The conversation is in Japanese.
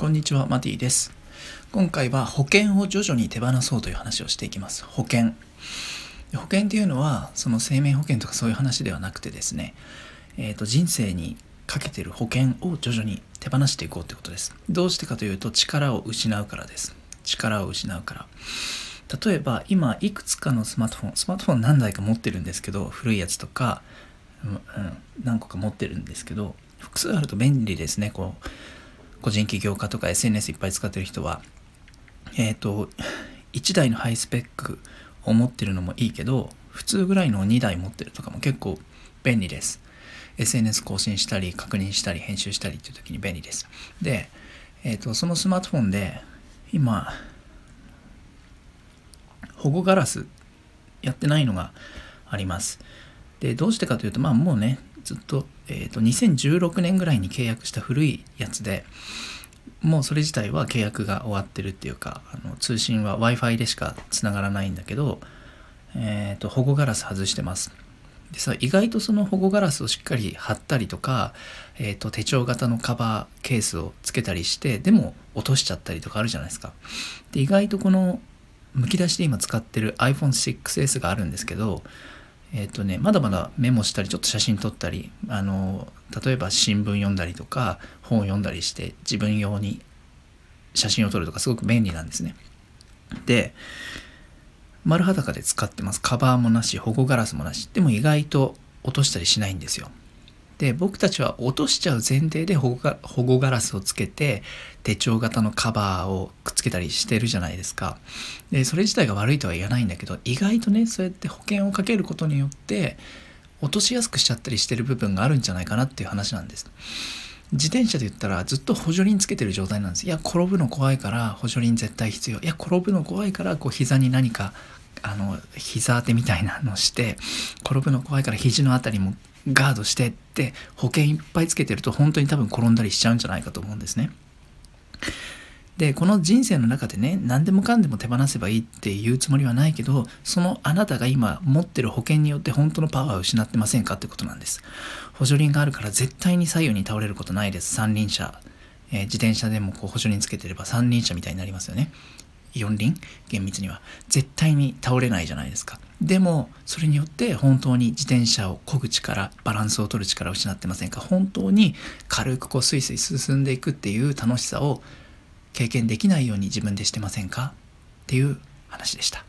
こんにちは、マティです。今回は保険を徐々に手放そうという話をしていきます。保険。保険っていうのは、その生命保険とかそういう話ではなくてですね、えー、と人生にかけてる保険を徐々に手放していこうってことです。どうしてかというと、力を失うからです。力を失うから。例えば、今、いくつかのスマートフォン、スマートフォン何台か持ってるんですけど、古いやつとか、うん、何個か持ってるんですけど、複数あると便利ですね。こう個人起業家とか SNS いっぱい使ってる人は、えっ、ー、と、1台のハイスペックを持ってるのもいいけど、普通ぐらいの2台持ってるとかも結構便利です。SNS 更新したり、確認したり、編集したりっていう時に便利です。で、えっ、ー、と、そのスマートフォンで、今、保護ガラスやってないのがあります。で、どうしてかというと、まあもうね、ずっと,、えーと、2016年ぐらいに契約した古いやつでもうそれ自体は契約が終わってるっていうかあの通信は w i f i でしかつながらないんだけど、えーと、保護ガラス外してます。でさ意外とその保護ガラスをしっかり貼ったりとか、えーと、手帳型のカバーケースをつけたりしてでも落としちゃったりとかあるじゃないですか。で意外とこのむき出しで今使ってる iPhone6S があるんですけどえっ、とね、まだまだメモしたり、ちょっと写真撮ったり、あの、例えば新聞読んだりとか、本を読んだりして、自分用に写真を撮るとか、すごく便利なんですね。で、丸裸で使ってます。カバーもなし、保護ガラスもなし。でも意外と落としたりしないんですよ。で僕たちは落としちゃう前提で保護保護ガラスをつけて手帳型のカバーをくっつけたりしてるじゃないですか。でそれ自体が悪いとは言わないんだけど意外とねそうやって保険をかけることによって落としやすくしちゃったりしてる部分があるんじゃないかなっていう話なんです。自転車で言ったらずっと補助輪つけてる状態なんです。いや転ぶの怖いから補助輪絶対必要。いや転ぶの怖いからこう膝に何かあの膝当てみたいなのして転ぶの怖いから肘の辺りもガードしてって保険いっぱいつけてると本当に多分転んだりしちゃうんじゃないかと思うんですね。でこの人生の中でね何でもかんでも手放せばいいっていうつもりはないけどそのあなたが今持ってる保険によって本当のパワーを失ってませんかってことなんです。補助輪があるから絶対に左右に倒れることないです。三輪車、えー、自転車でもこう補助輪つけてれば三輪車みたいになりますよね。四輪？厳密には。絶対に倒れないじゃないですか。でもそれによって本当に自転車を漕ぐ力バランスを取る力を失ってませんか？本当に軽くこうスイスイ進んでいくっていう楽しさを経験できないように自分でしてませんか？っていう話でした。